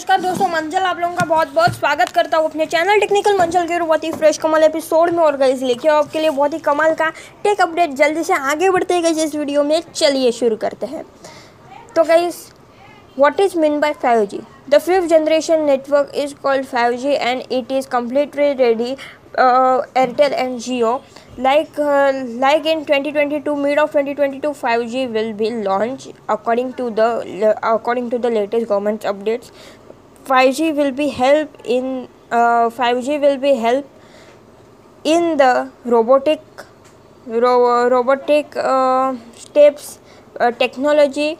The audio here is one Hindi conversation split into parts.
नमस्कार दोस्तों, मंजल आप लोगों का बहुत बहुत स्वागत करता हूँ अपने चैनल टेक्निकल मंजल के बहुत ही फ्रेश कमल एपिसोड में और गई लेके आपके लिए बहुत ही कमाल का टेक अपडेट जल्दी से आगे बढ़ते गए इस वीडियो में। चलिए शुरू करते हैं। तो गई what is mean by five G the fifth generation network is called five G and it is completely ready Airtel and Jio like like in twenty twenty two mid of twenty twenty two five G will be launch according to the according to the latest government updates 5G will be help in uh, 5G will be help in the robotic ro- robotic uh, steps uh, technology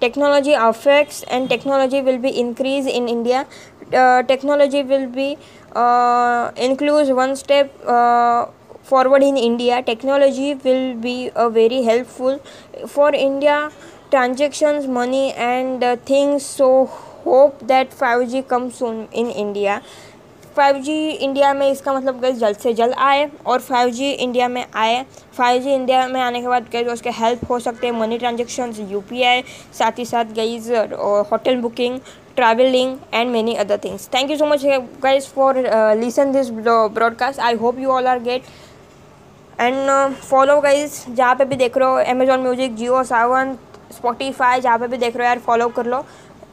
technology affects and technology will be increased in india. Uh, technology will be uh, includes one step uh, forward in india. Technology will be very helpful for india. Transactions money and things so hope that 5g comes soon in india. 5G India में इसका मतलब गैस जल्द से जल्द आए और फाइव जी इंडिया में आए। फाइव जी इंडिया में आने के बाद गैस उसके हेल्प हो सकते हैं money transaction U P I साथ ही साथ guys hotel booking travelling and many other things thank you so much guys for listen this broadcast I hope you all are get and follow guys जहाँ पे भी देख रहे हो Amazon music Jio Saavn Spotify जहाँ पे भी देख रहे हो यार फॉलो कर लो।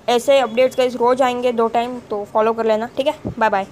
ऐसे अपडेट्स गाइज़ रोज आएँगे दो टाइम तो फॉलो कर लेना, ठीक है? Bye bye